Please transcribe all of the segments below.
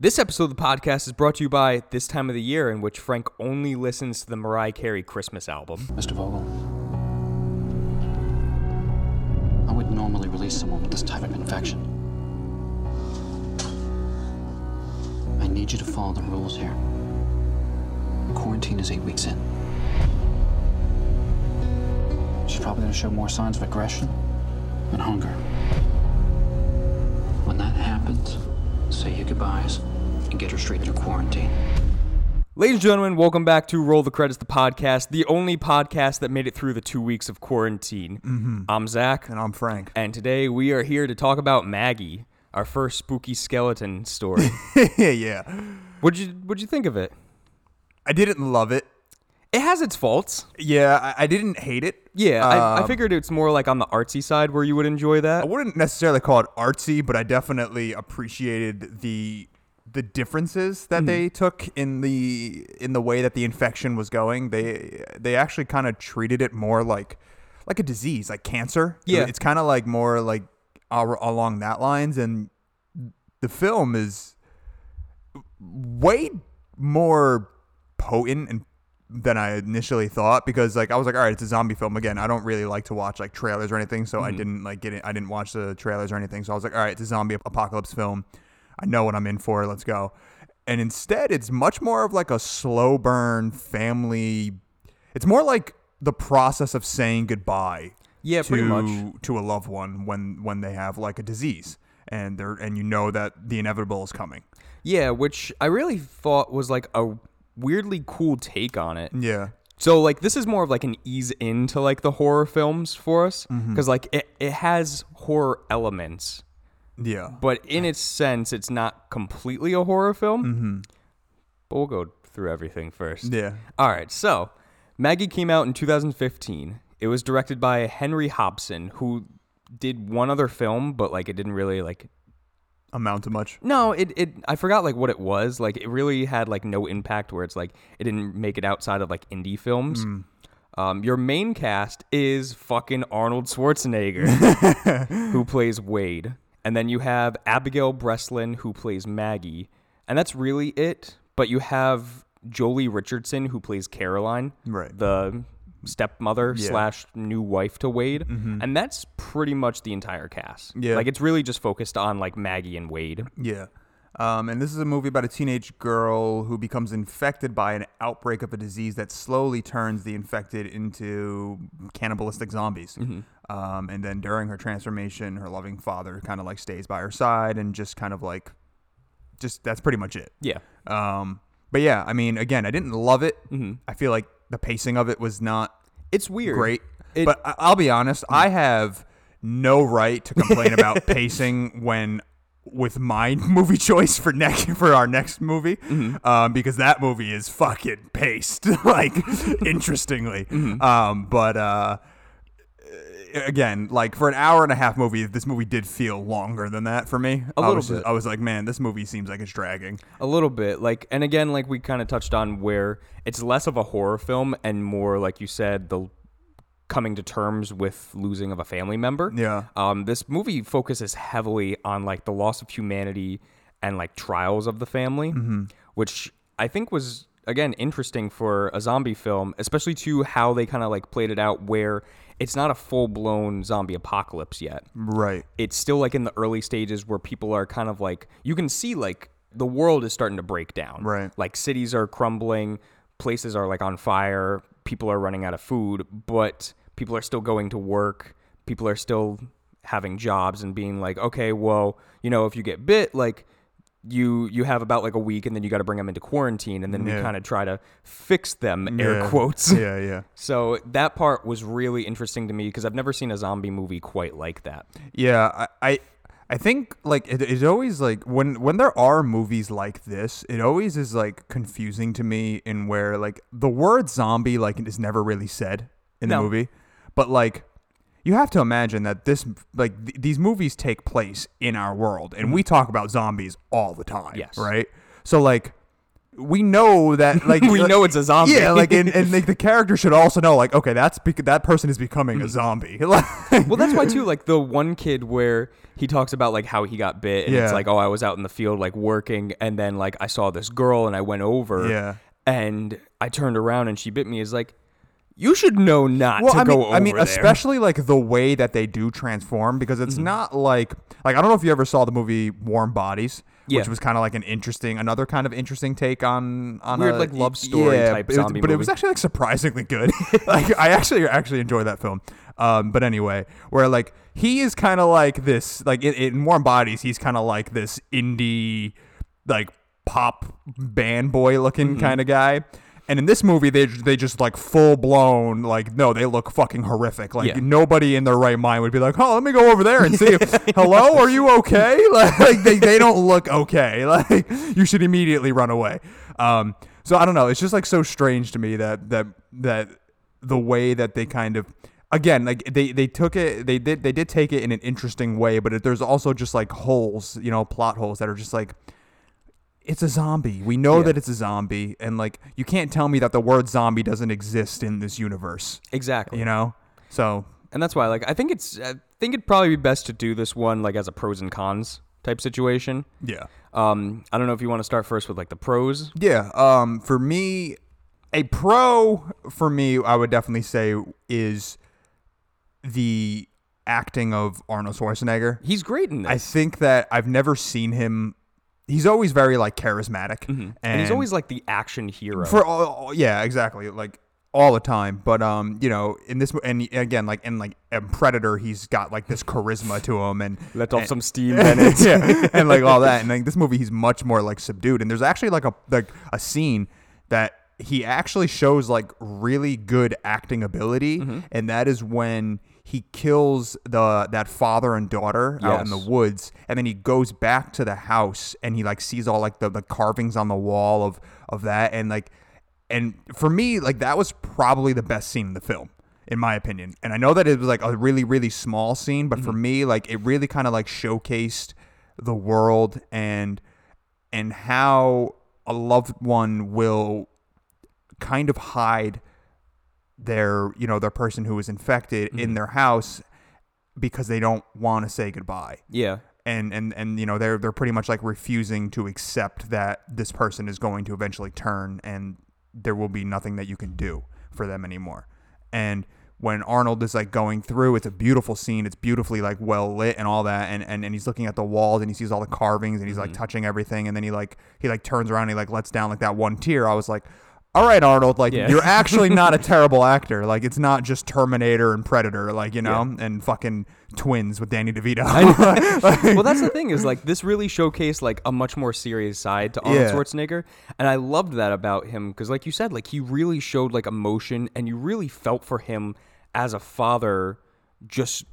This episode of the podcast is brought to you by this time of the year in which Frank only listens to the Mariah Carey Christmas album. Mr. Vogel, I wouldn't normally release someone with this type of infection. I need you to follow the rules here. Quarantine is eight weeks in. She's probably going to show more signs of aggression and hunger. When that happens, say your goodbyes and get her straight through quarantine. Ladies and gentlemen, welcome back to Roll the Credits, the podcast, the only podcast that made it through the two weeks of quarantine. Mm-hmm. I'm Zach, And I'm Frank. and today we are here to talk about Maggie, our first spooky skeleton story. yeah. what'd you What'd you think of it? I didn't love it. It has its faults. Yeah, I, I didn't hate it. Yeah, I, I Um, figured it's more like on the artsy side where you would enjoy that. I wouldn't necessarily call it artsy, but I definitely appreciated the the differences that mm-hmm. they took in the in the way that the infection was going. They they actually kind of treated it more like like a disease, like cancer. Yeah. it's kind of like more like al- along that lines, and the film is way more potent and than I initially thought because like I was like, all right, it's a zombie film again. I don't really like to watch like trailers or anything, so I mm-hmm. didn't like get it. I didn't watch the trailers or anything, so I was like, all right, it's a zombie apocalypse film. I know what I'm in for. Let's go. And instead, it's much more of like a slow burn family. It's more like the process of saying goodbye Yeah, to pretty much. to a loved one when when they have like a disease and they're and you know that the inevitable is coming. Yeah, which I really thought was like a weirdly cool take on it. Yeah. So like this is more of like an ease into like the horror films for us Mm-hmm. because like it, it has horror elements, Yeah. but in its sense it's not completely a horror film. Mm-hmm. But we'll go through everything first. Yeah. All right, so Maggie came out in 2015. It was directed by Henry Hobson, who did one other film, but like it didn't really like Amount to much. no, it, it I forgot like what it was. Like it really had like no impact where it's like it didn't make it outside of like indie films. Um, your main cast is fucking Arnold Schwarzenegger, who plays Wade, and then you have Abigail Breslin, who plays Maggie, and that's really it. But you have Joely Richardson, who plays Caroline, Right. the stepmother Yeah. slash new wife to Wade, mm-hmm. and that's pretty much the entire cast. Yeah. like it's really just focused on like Maggie and Wade. Yeah. Um, and this is a movie about a teenage girl who becomes infected by an outbreak of a disease that slowly turns the infected into cannibalistic zombies. Um, and then during her transformation, her loving father kind of like stays by her side and just kind of like, just that's pretty much it. Yeah. Um, but yeah, I mean, again, I didn't love it. I feel like the pacing of it was not It's weird. great. It- but I- I'll be honest, I have no right to complain about pacing when with my movie choice for next for our next movie, um, because that movie is fucking paced like interestingly. Um, but uh, again, like for an hour and a half movie, this movie did feel longer than that for me. A I little was bit. I was like, man, this movie seems like it's dragging. A little bit. Like and again, like we kind of touched on where it's less of a horror film and more like you said, the coming to terms with losing of a family member. Yeah. Um, this movie focuses heavily on like the loss of humanity and like trials of the family, which I think was again interesting for a zombie film, especially to how they kind of like played it out where it's not a full blown zombie apocalypse yet. Right. it's still like in the early stages where people are kind of like you can see like the world is starting to break down. Right. Like cities are crumbling, places are like on fire, people are running out of food, but people are still going to work, people are still having jobs and being like, okay, well, you know, if you get bit, like you you have about like a week and then you got to bring them into quarantine and then we kind of try to fix them air Yeah. quotes Yeah, yeah. so that part was really interesting to me because i've never seen a zombie movie quite like that Yeah, I, I, I think like it, it's always like when when there are movies like this, it always is like confusing to me in where like the word zombie like is never really said in No. the movie, but like you have to imagine that this like th- these movies take place in our world, and we mm-hmm. talk about zombies all the time. Yes. right. So like we know that like We know it's a zombie. Yeah, like and, and like the character should also know like okay, that's bec- that person is becoming a mm-hmm. zombie. Like, well, that's why too. Like the one kid where he talks about like how he got bit, and it's like, oh, I was out in the field like working, and then like I saw this girl, and I went over, Yeah. and I turned around and she bit me. Is like, you should know not well, to I go mean, over I mean, there. especially like the way that they do transform because Mm-hmm. it's not like like I don't know if you ever saw the movie Warm Bodies. Yeah. Which was kind of like an interesting, another kind of interesting take on on Weird, a, like, love story yeah, type but it was- zombie But it was actually like surprisingly good. like I actually actually enjoyed that film. Um, but anyway, where like he is kind of like this, like in, in Warm Bodies, he's kind of like this indie, like pop band boy looking Mm-hmm. kind of guy. And in this movie, they they just like full blown like no, they look fucking horrific. Like Yeah. nobody in their right mind would be like, oh, let me go over there and see. if, Hello, are you okay? Like, like, they they don't look okay. Like you should immediately run away. Um, so I don't know. It's just like so strange to me that that that the way that they kind of again like they they took it they did they did take it in an interesting way, but it, there's also just like holes, you know, plot holes that are just like it's a zombie. We know Yeah. that it's a zombie, and like you can't tell me that the word zombie doesn't exist in this universe. exactly. You know, so and that's why like I think it's I think it'd probably be best to do this one like as a pros and cons type situation. yeah, Um, I don't know if you want to start first with like the pros. yeah. Um, for me, a pro for me, I would definitely say is the acting of Arnold Schwarzenegger. He's great in this. I think that I've never seen him. He's always very like charismatic, Mm-hmm. and, he's always like the action hero. for all, all- yeah exactly like all the time but um you know in this and again like in like in predator he's got like this charisma to him and Let off and- some steam, Bennett. yeah and like all that and like this movie he's much more like subdued and there's actually like a like a scene that he actually shows like really good acting ability Mm-hmm. and that is when he kills the that father and daughter out in the woods and then he goes back to the house and he like sees all like the, the carvings on the wall of of that and like and for me like that was probably the best scene in the film in my opinion. And i know that it was like a really really small scene but for mm-hmm. me like it really kind of like showcased the world and and how a loved one will kind of hide their you know their person who is infected in mm-hmm. their house because they don't want to say goodbye. Yeah. and and and you know they're they're pretty much like refusing to accept that this person is going to eventually turn and there will be nothing that you can do for them anymore. And when Arnold is like going through it's a beautiful scene. It's beautifully like well lit and all that. And and, and he's looking at the walls and he sees all the carvings and he's like mm-hmm. touching everything. And then he like he like turns around and he like lets down like that one tear. I was like all right Arnold like Yeah. you're actually not a terrible actor like it's not just Terminator and Predator like you know and fucking twins with Danny DeVito well, that's the thing is like this really showcased like a much more serious side to Arnold Yeah. Schwarzenegger, and I loved that about him because, like you said, like he really showed like emotion, and you really felt for him as a father, just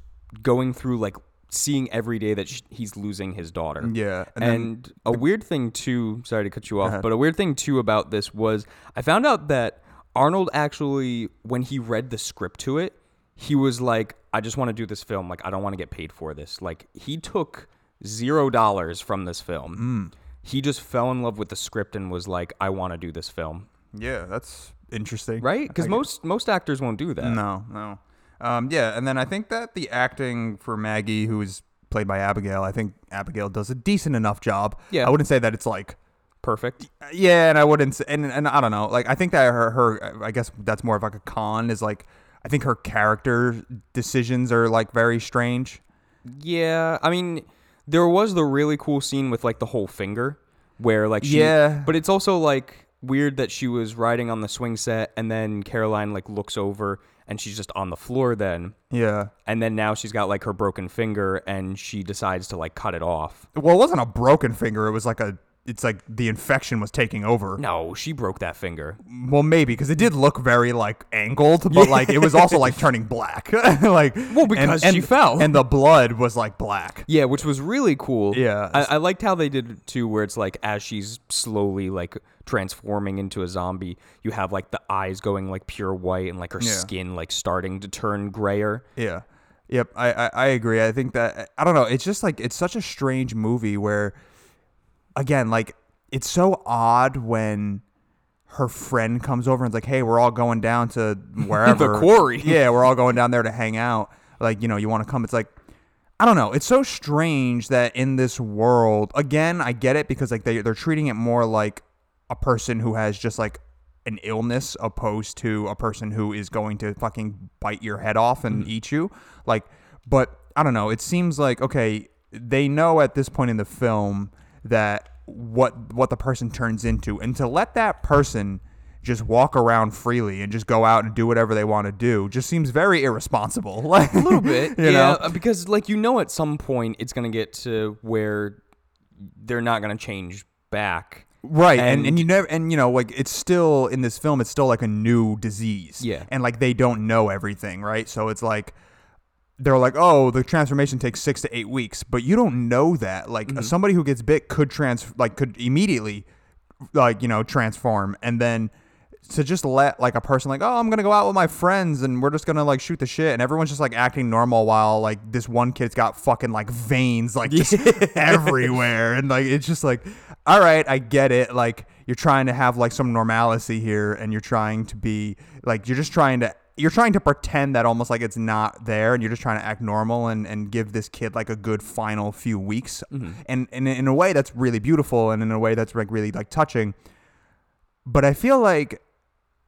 going through like seeing every day that sh- he's losing his daughter. Yeah, and and, then a weird thing too. Sorry to cut you off, but a weird thing too about this was I found out that Arnold actually, when he read the script to it, he was like, "I just want to do this film. Like, I don't want to get paid for this." Like, he took zero dollars from this film. Mm. He just fell in love with the script and was like, "I want to do this film." Yeah, that's interesting. Right? Because most most actors won't do that. No, no. Um, yeah, and then I think that the acting for Maggie, who is played by Abigail, I think Abigail does a decent enough job. Yeah. I wouldn't say that it's like. Perfect. Yeah, and I wouldn't, say, and and I don't know. Like I think that her, her, I guess that's more of like a con. Is like I think her character decisions are like very strange. Yeah, I mean, there was the really cool scene with like the whole finger, where like she, Yeah. but it's also like weird that she was riding on the swing set and then Caroline like looks over and she's just on the floor then, Yeah. and then now she's got like her broken finger and she decides to like cut it off. Well, it wasn't a broken finger. It was like a. It's like the infection was taking over. No, she broke that finger. Well, maybe because it did look very like angled, but like it was also like turning black. like Well, because she fell. and the blood was like black. Yeah, which was really cool. Yeah. I, I liked how they did it too, where it's like as she's slowly like transforming into a zombie, you have like the eyes going like pure white and like her Yeah. skin like starting to turn grayer. Yeah. Yep. I, I I agree. I think that I don't know. It's just like it's such a strange movie where, again, like it's so odd when her friend comes over and is like, "Hey, we're all going down to wherever the quarry. Yeah, we're all going down there to hang out. Like, you know, you want to come? It's like, I don't know. It's so strange that in this world, again, I get it because like they they're treating it more like a person who has just like an illness opposed to a person who is going to fucking bite your head off and mm-hmm. eat you. Like, but I don't know. It seems like okay, they know at this point in the film that what what the person turns into, and to let that person just walk around freely and just go out and do whatever they want to do just seems very irresponsible. Like A little bit, you yeah, know? because like you know, at some point it's gonna get to where they're not gonna change back. Right, and, and And- you never, and you know, like it's still in this film, it's still like a new disease. Yeah. and like they don't know everything, right? So it's like they're like, oh, the transformation takes six to eight weeks, but you don't know that. Like Mm-hmm. somebody who gets bit could trans, like could immediately, like you know, transform, and then to just let like a person like, oh, I'm gonna go out with my friends and we're just gonna like shoot the shit, and everyone's just like acting normal while like this one kid's got fucking like veins like just everywhere, and like it's just like, all right, I get it, like you're trying to have like some normalcy here, and you're trying to be like you're just trying to. You're trying to pretend that almost like it's not there, and you're just trying to act normal and, and give this kid like a good final few weeks, mm-hmm. and, and in a way that's really beautiful, and in a way that's like really like touching. But I feel like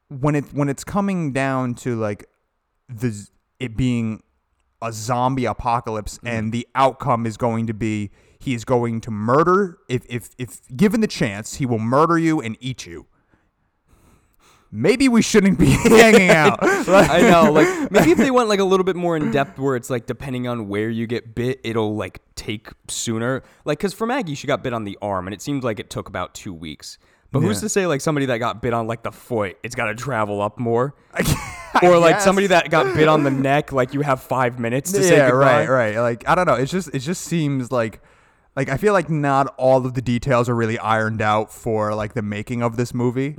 when it when it's coming down to like the it being a zombie apocalypse mm-hmm. and the outcome is going to be he is going to murder if if if given the chance he will murder you and eat you maybe we shouldn't be hanging out Like- I know, like maybe if they went like a little bit more in depth, where it's like depending on where you get bit, it'll like take sooner. Like, cause for Maggie, she got bit on the arm, and it seemed like it took about two weeks. But who's to say like somebody that got bit on like the foot, it's got to travel up more, or like guess. somebody that got bit on the neck, like you have five minutes to say goodbye. right, right. Like I don't know. It's just it just seems like like I feel like not all of the details are really ironed out for like the making of this movie.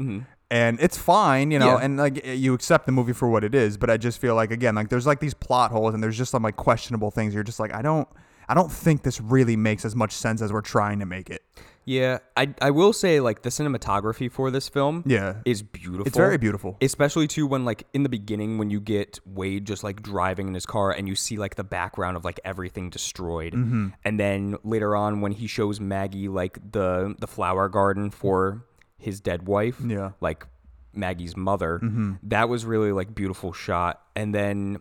And it's fine, you know, Mm-hmm. Yeah. and like you accept the movie for what it is, but I just feel like again, like there's like these plot holes and there's just some like questionable things. You're just like, I don't I don't think this really makes as much sense as we're trying to make it. Yeah, I I will say like the cinematography for this film, Yeah. is beautiful. It's very beautiful. especially too when like in the beginning when you get Wade just like driving in his car and you see like the background of like everything destroyed, Mm-hmm. and then later on when he shows Maggie like the the flower garden for his dead wife, Yeah. like Maggie's mother, Mm-hmm. that was really like beautiful shot, and then.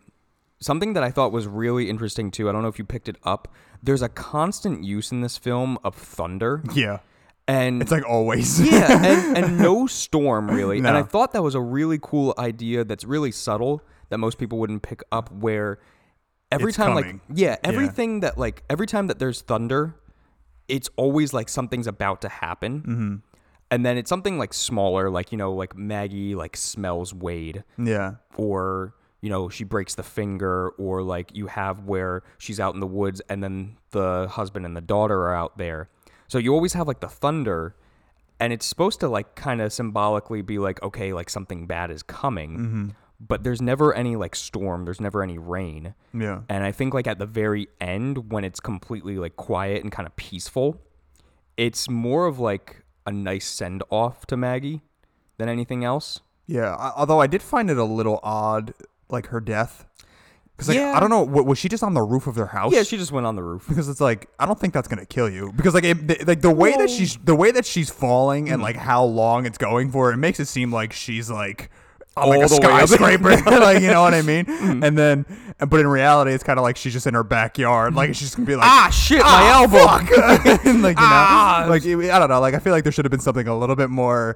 Something that I thought was really interesting too. I don't know if you picked it up. There's a constant use in this film of thunder, Yeah. and It's like always. yeah, and, and no storm really. And I thought that was a really cool idea that's really subtle that most people wouldn't pick up where every It's time coming. like yeah, everything that like every time that there's thunder, it's always like something's about to happen. Mm-hmm. And then it's something like smaller, like you know, like Maggie like smells Wade, yeah. or you know she breaks the finger, or like you have where she's out in the woods and then the husband and the daughter are out there. So you always have like the thunder, and it's supposed to like kind of symbolically be like okay, like something bad is coming. Mm-hmm. But there's never any like storm. There's never any rain. Yeah. And I think like at the very end when it's completely like quiet and kind of peaceful, it's more of like a nice send off to Maggie than anything else. Yeah, although I did find it a little odd, like her death. Because like, Yeah. I don't know, wa- was she just on the roof of their house? Yeah, she just went on the roof. because it's like I don't think that's gonna kill you because like it, the, like the way that she's the way that she's falling and like how long it's going for it makes it seem like she's like like All a the way up. skyscraper like you know what I mean and then but in reality it's kind of like she's just in her backyard like she's gonna be like Ah, shit, my "Ah, elbow." fuck." and like you know Ah. like I don't know like I feel like there should have been something a little bit more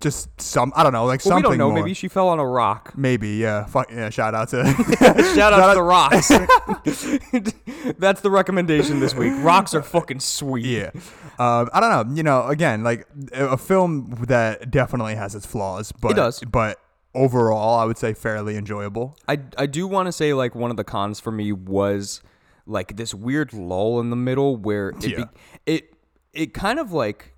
just some I don't know like Well, we something don't know. more. Maybe she fell on a rock. maybe yeah fuck yeah shout out to Shout out to the rocks. That's the recommendation this week. Rocks are fucking sweet. Yeah. Um, I don't know. You know, again, like a a film that definitely has its flaws, but it does. But overall, I would say fairly enjoyable. I I do want to say like one of the cons for me was like this weird lull in the middle where it Yeah. be, it it kind of like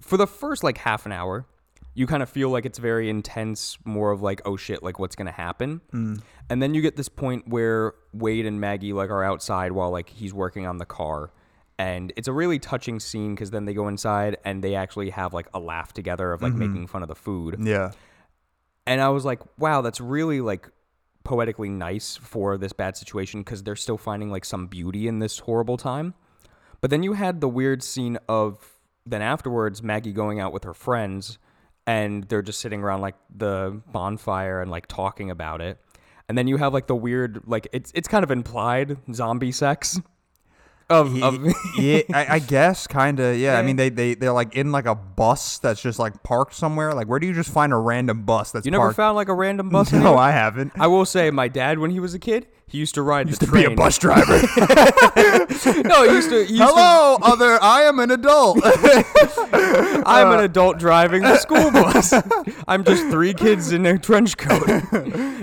for the first like half an hour you kind of feel like it's very intense more of like oh shit like what's gonna happen? Mm. And then you get this point where wade and maggie like are outside while like he's working on the car. And it's a really touching scene because then they go inside and they actually have like a laugh together of like mm-hmm. making fun of the food. Yeah. and I was like, wow, that's really like poetically nice for this bad situation because they're still finding like some beauty in this horrible time. But then you had the weird scene of then afterwards Maggie going out with her friends and they're just sitting around like the bonfire and like talking about it. And then you have like the weird like it's it's kind of implied zombie sex of, of yeah, I, I guess kind of. Yeah, I mean they they they're like in like a bus that's just like parked somewhere. Like where do you just find a random bus that's you never parked? found like a random bus no? I haven't. I will say my dad when he was a kid, he used to ride used the to be a bus driver. no, he used to. He used to Hello, other. I am an adult. I'm Uh, an adult driving the school bus. I'm just three kids in a trench coat.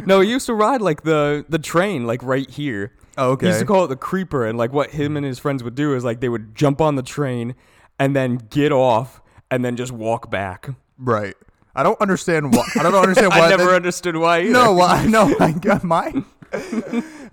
no, he used to ride like the the train like right here. Oh, He used to call it the creeper, and like what him and his friends would do is like they would jump on the train and then get off and then just walk back. right. I don't understand why. I don't understand why. I never that- understood why. Either. No, why? No, I got my.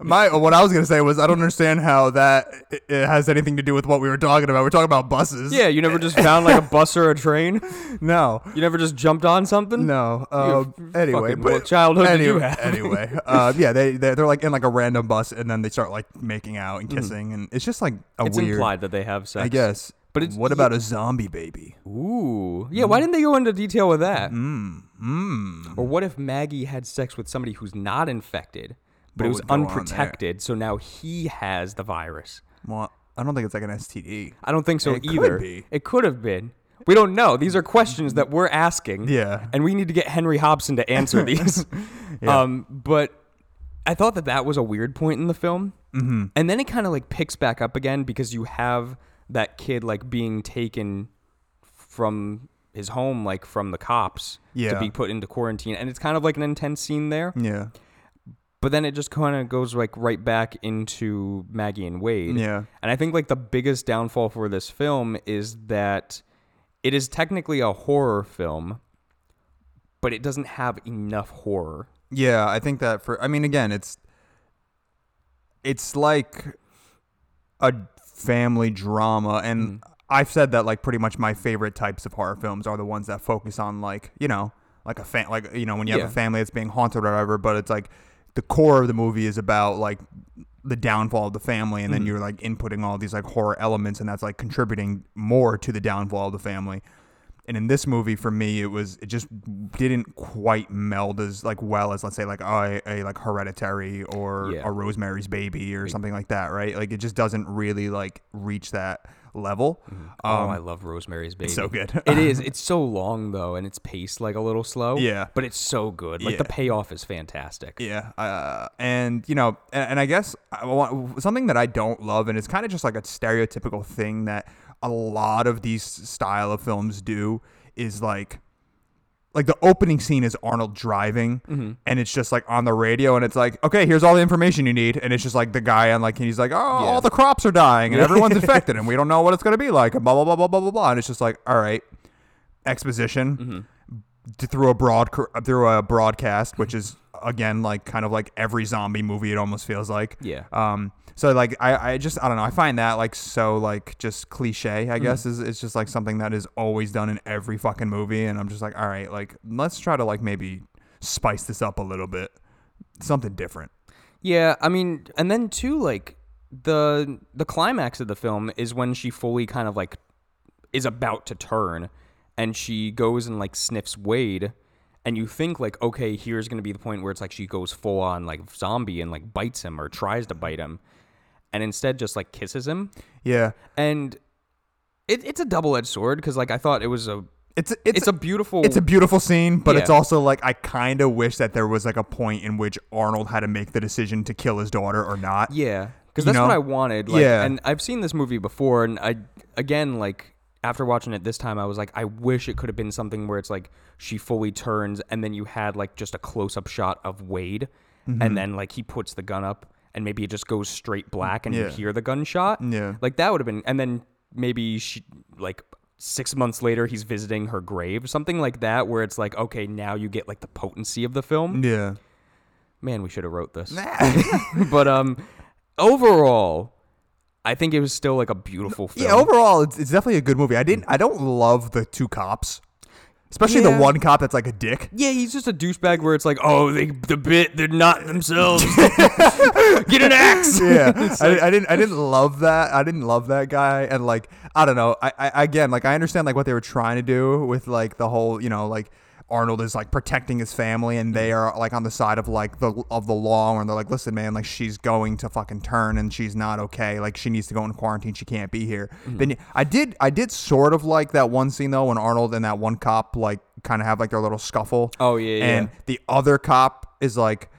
My what I was gonna say was I don't understand how that it it has anything to do with what we were talking about. We're talking about buses. Yeah, you never just found like a bus or a train. No. You never just jumped on something. No. Um, anyway, fucking- but what childhood did you anyway, have? anyway, uh, yeah, they they're, they're like in like a random bus, and then they start like making out and kissing, and it's just like a. It's weird. implied that they have sex. I guess. But it's- what about a zombie baby? Ooh. Yeah, why didn't they go into detail with that? Mm, mm. Or what if Maggie had sex with somebody who's not infected, but it was would go on there? unprotected, so now he has the virus? Well, I don't think it's like an STD. I don't think so It could either. be. It could have been. We don't know. These are questions that we're asking. Yeah. And we need to get Henry Hobson to answer these. Yeah. Um, but I thought that that was a weird point in the film. Mm-hmm. And then it kind of like picks back up again because you have that kid like being taken from his home, like from the cops, to be put into quarantine. And it's kind of like an intense scene there. Yeah. But then it just kind of goes like right back into Maggie and Wade. Yeah. And I think like the biggest downfall for this film is that it is technically a horror film, but it doesn't have enough horror. Yeah, I think that for I mean again, it's it's like a family drama and mm-hmm. I've said that like pretty much my favorite types of horror films are the ones that focus on like, you know, like a fan like you know, when you have Yeah. a family that's being haunted or whatever, but it's like the core of the movie is about like the downfall of the family and then mm. you're like inputting all these like horror elements and that's like contributing more to the downfall of the family. And in this movie for me it was it just didn't quite meld as like well as let's say like a, a like hereditary or Yeah. a rosemary's baby or something like that right? Like it just doesn't really like reach that level oh, um, I love Rosemary's Baby. so good. it is. It's so long though, and it's paced like a little slow. Yeah. But it's so good. Like the payoff is fantastic. Yeah, uh, and you know, and, and I guess I want, something that I don't love, and it's kind of just like a stereotypical thing that a lot of these style of films do is like, like the opening scene is Arnold driving, Mm-hmm. and it's just like on the radio, and it's like, okay, here's all the information you need, and it's just like the guy on like, and he's like, oh, all the crops are dying, and everyone's infected, and we don't know what it's gonna be like, and blah blah blah blah blah blah blah, and it's just like, all right, exposition Mm-hmm. through a broad through a broadcast, which is again like kind of like every zombie movie. It almost feels like. Yeah. Um. So like I, I just I don't know I find that like so like just cliche I guess is it's just like something that is always done in every fucking movie and I'm just like all right like let's try to like maybe spice this up a little bit something different Yeah, I mean, and then too, like the the climax of the film is when she fully kind of like is about to turn, and she goes and like sniffs Wade, and you think like, okay, here's gonna be the point where it's like she goes full on like zombie and like bites him or tries to bite him, and instead just like kisses him, yeah and it, it's a double edged sword because like I thought it was a it's it's, it's, a beautiful it's a beautiful scene, but it's also like I kind of wish that there was like a point in which Arnold had to make the decision to kill his daughter or not. Yeah, because that's what? I wanted. Like, Yeah. and I've seen this movie before, and I again like after watching it this time, I was like, I wish it could have been something where it's like she fully turns, and then you had like just a close up shot of Wade, Mm-hmm. and then like he puts the gun up, and maybe it just goes straight black, and you hear the gunshot. Yeah. like that would have been, and then maybe she like. Six months later, he's visiting her grave, something like that, where it's like, okay, now you get like the potency of the film Yeah. man, we should have wrote this. but um, overall, I think it was still like a beautiful film. Yeah, overall, it's, it's definitely a good movie. I didn't. Mm. I don't love the two cops, especially the one cop that's like a dick. Yeah, he's just a douchebag where it's like, oh, they the bit they're not themselves. Get an axe. yeah, I, I didn't. I didn't love that. I didn't love that guy, and like I don't know. I, I again, like I understand like what they were trying to do with like the whole, you know, like Arnold is like protecting his family, and they mm. are like on the side of like the of the law, and they're like, listen, man, like she's going to fucking turn, and she's not okay. Like she needs to go in quarantine. She can't be here. Mm-hmm. Then I did. I did sort of like that one scene though, when Arnold and that one cop like kind of have like their little scuffle. Oh, yeah, yeah. and the other cop is like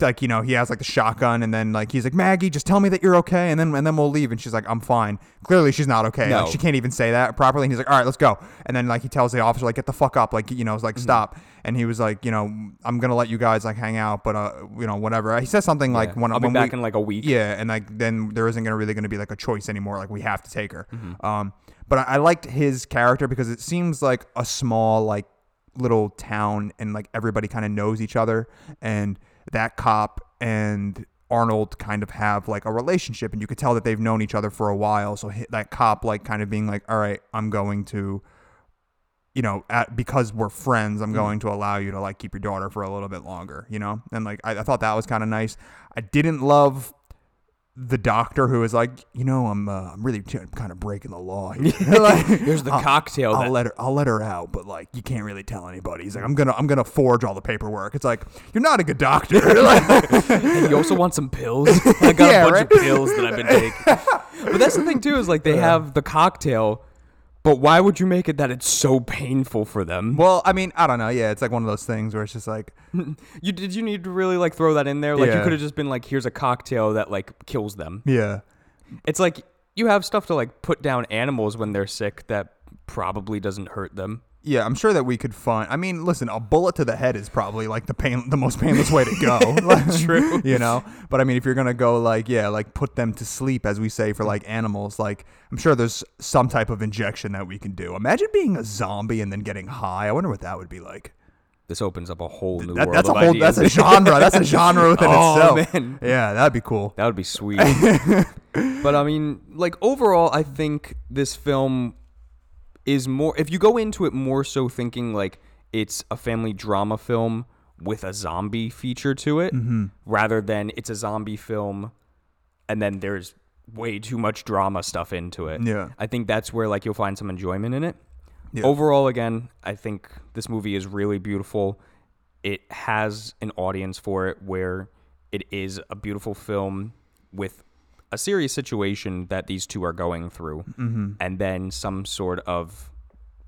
like you know he has like the shotgun and then like he's like maggie just tell me that you're okay and then and then we'll leave and she's like i'm fine clearly she's not okay No. like she can't even say that properly and he's like all right let's go and then like he tells the officer like get the fuck up like you know it's like Mm-hmm. stop and he was like you know i'm gonna let you guys like hang out but uh you know whatever he says something like Yeah. when I'll be back we, in like a week. yeah, and like then there isn't gonna really gonna be like a choice anymore. Like we have to take her. Mm-hmm. Um, but I, I liked his character because it seems like a small like little town, and like everybody kind of knows each other, and that cop and Arnold kind of have like a relationship, and you could tell that they've known each other for a while. So that cop like kind of being like, all right, I'm going to. You know, at, because we're friends, I'm mm. going to allow you to like keep your daughter for a little bit longer. You know, and like I, I thought that was kind of nice. I didn't love the doctor who is like, you know, I'm uh, I'm really t- kind of breaking the law. Here. like, Here's the I'll- cocktail I'll that- let her I'll let her out, but like you can't really tell anybody. He's like, I'm gonna I'm gonna forge all the paperwork. It's like you're not a good doctor. You also want some pills? I got Yeah, a bunch right? of pills that I've been taking. but that's the thing too is like they have the cocktail, but why would you make it that it's so painful for them? well, I mean, I don't know. Yeah, it's like one of those things where it's just like, You did you need to really like throw that in there? Like you Yeah. could have just been like, here's a cocktail that like kills them. yeah, It's like you have stuff to like put down animals when they're sick that probably doesn't hurt them. Yeah. I'm sure that we could find. I mean, listen, a bullet to the head is probably like the pain, the most painless way to go. Like, True. you know. But I mean, if you're gonna go like, yeah, like put them to sleep, as we say for like animals, like I'm sure there's some type of injection that we can do. Imagine being a zombie and then getting high. I wonder what that would be like. This opens up a whole new That, world. that's a of whole. ideas. That's a genre. That's a genre within Oh, itself. man. Yeah, that'd be cool. That would be sweet. but I mean, like overall, I think this film is more. If you go into it more so thinking like it's a family drama film with a zombie feature to it, Mm-hmm. rather than it's a zombie film and then there's way too much drama stuff into it. Yeah. I think that's where like you'll find some enjoyment in it. Yeah. Overall, again, I think this movie is really beautiful. It has an audience for it where it is a beautiful film with a serious situation that these two are going through, Mm-hmm. and then some sort of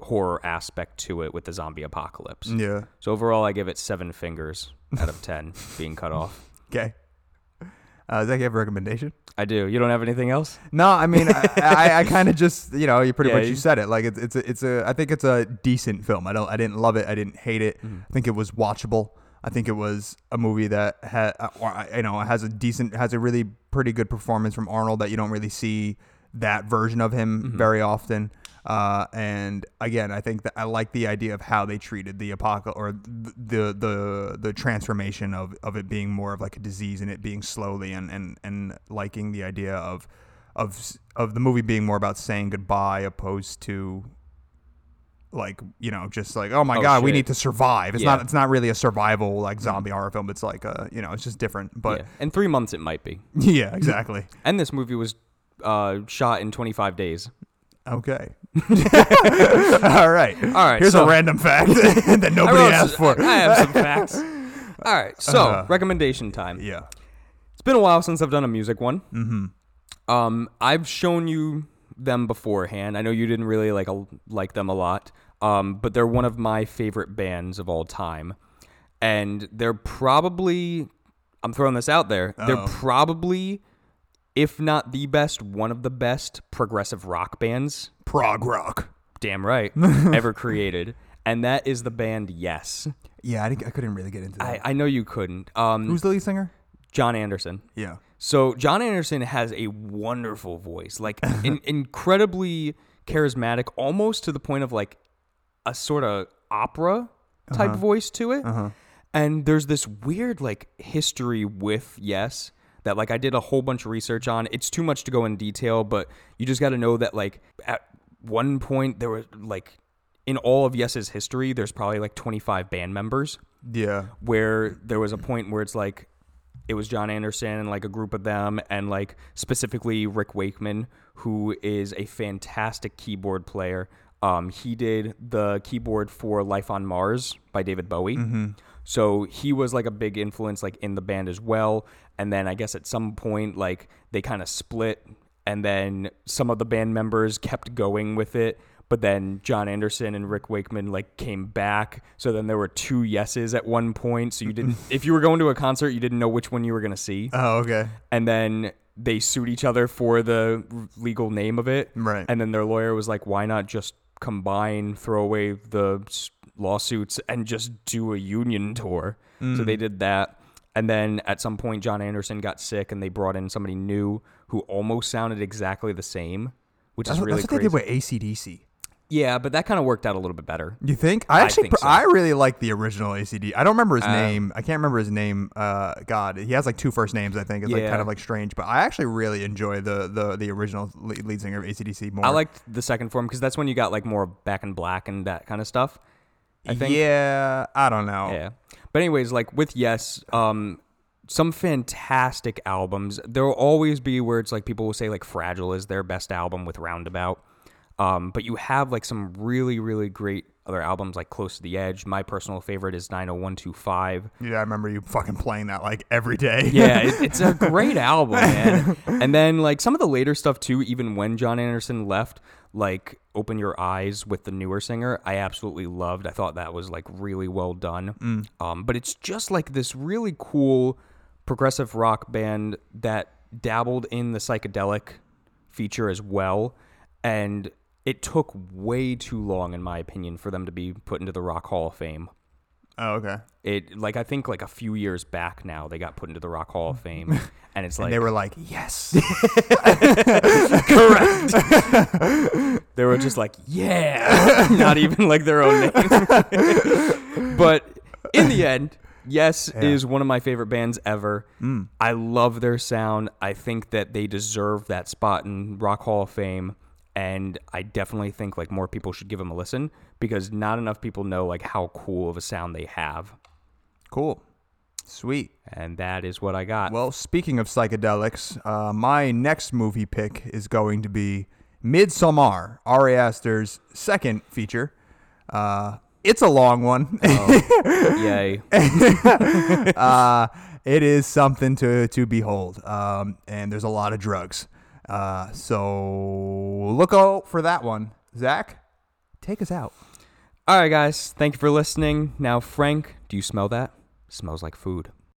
horror aspect to it with the zombie apocalypse. Yeah. So overall, I give it seven fingers out of ten being cut off. Okay. Uh, does that give a recommendation? I do. You don't have anything else? No, I mean, I, I, I kind of just, you know, you pretty Yeah, much you- you said it. Like it's, it's a, it's a, I think it's a decent film. I don't, I didn't love it. I didn't hate it. Mm-hmm. I think it was watchable. I think it was a movie that had, or uh, you know, has a decent, has a really pretty good performance from Arnold that you don't really see that version of him Mm-hmm. very often. Uh, and again, I think that I like the idea of how they treated the apocalypse or th- the the the transformation of, of it being more of like a disease and it being slowly and, and, and liking the idea of of of the movie being more about saying goodbye opposed to like you know just like oh my Oh, god we need to survive it's Yeah. Mm. not it's not really a survival like zombie horror film it's like a you know it's just different but yeah. In three months, it might be. yeah, exactly And this movie was uh, shot in 25 days. okay all right all right, here's so- a random fact that nobody asked s- for I have some facts. All right, so Uh, recommendation time. yeah It's been a while since I've done a music one. Mm-hmm. Um, I've shown you them beforehand. I know you didn't really like a, like them a lot. Um, but they're one of my favorite bands of all time, and they're probably I'm throwing this out there. They're probably, if not the best, one of the best progressive rock bands. prog rock Damn right, ever created, and that is the band Yes. yeah I, I couldn't really get into that I, I know you couldn't. Um, who's the lead singer Jon Anderson. yeah So Jon Anderson has a wonderful voice, like in, incredibly charismatic, almost to the point of like a sort of opera type uh-huh. voice to it. Uh-huh. And there's this weird like history with Yes that like I did a whole bunch of research on. It's too much to go in detail, but you just got to know that like at one point there was like in all of Yes's history, there's probably like 25 band members Yeah. where there was a point where it's like it was Jon Anderson and like a group of them and like specifically Rick Wakeman who is a fantastic keyboard player. Um, he did the keyboard for Life on Mars by David Bowie. So he was like a big influence like in the band as well. And then I guess at some point like they kind of split and then some of the band members kept going with it but then Jon Anderson and Rick Wakeman like came back so then there were two yeses at one point so you didn't if you were going to a concert you didn't know which one you were going to see Oh, okay. and then they sued each other for the legal name of it Right. and then their lawyer was like why not just combine throw away the lawsuits and just do a union tour so they mm. did that and then at some point Jon Anderson got sick and they brought in somebody new who almost sounded exactly the same which That's, is what- really that's what crazy. they did with ACDC. Yeah, but that kind of worked out a little bit better. You think? I actually, pr- so. I really like the original ACD. I don't remember his Uh, name. I can't remember his name. Uh, God, he has like two first names. I think it's like kind of like strange. But I actually really enjoy the the the original lead lead singer of ACDC more. I liked the second form because that's when you got like more back in black and that kind of stuff. I think. Yeah, I don't know. Yeah. But anyways, like with Yes, um, some fantastic albums. There will always be where it's like people will say like Fragile is their best album with Roundabout. Um, but you have like some really, really great other albums like Close to the Edge. My personal favorite is 90125. Yeah, I remember you fucking playing that like every day. Yeah, it, it's a great album, man. And then like some of the later stuff too, even when Jon Anderson left, like Open Your Eyes with the newer singer, I absolutely loved. I thought that was like really well done. Um, but it's just like this really cool progressive rock band that dabbled in the psychedelic feature as well, and it took way too long, in my opinion, for them to be put into the Rock Hall of Fame Oh, okay. it like I think like a few years back now they got put into the Rock Hall of Fame, and it's like they were like, yes. Correct. they were just like yeah, not even like their own name. but in the end, Yes is one of my favorite bands ever. Mm. I love their sound. I think that they deserve that spot in Rock Hall of Fame. And I definitely think like more people should give them a listen because not enough people know like how cool of a sound they have. cool. Sweet. And that is what I got. Well, speaking of psychedelics, uh, my next movie pick is going to be Midsommar, Ari Aster's second feature. Uh, it's a long one. Yay. uh, it is something to to behold, um, and there's a lot of drugs. Uh, so look out for that one. Zach, take us out. All right, guys. Thank you for listening. Now, Frank, do you smell that? smells like food.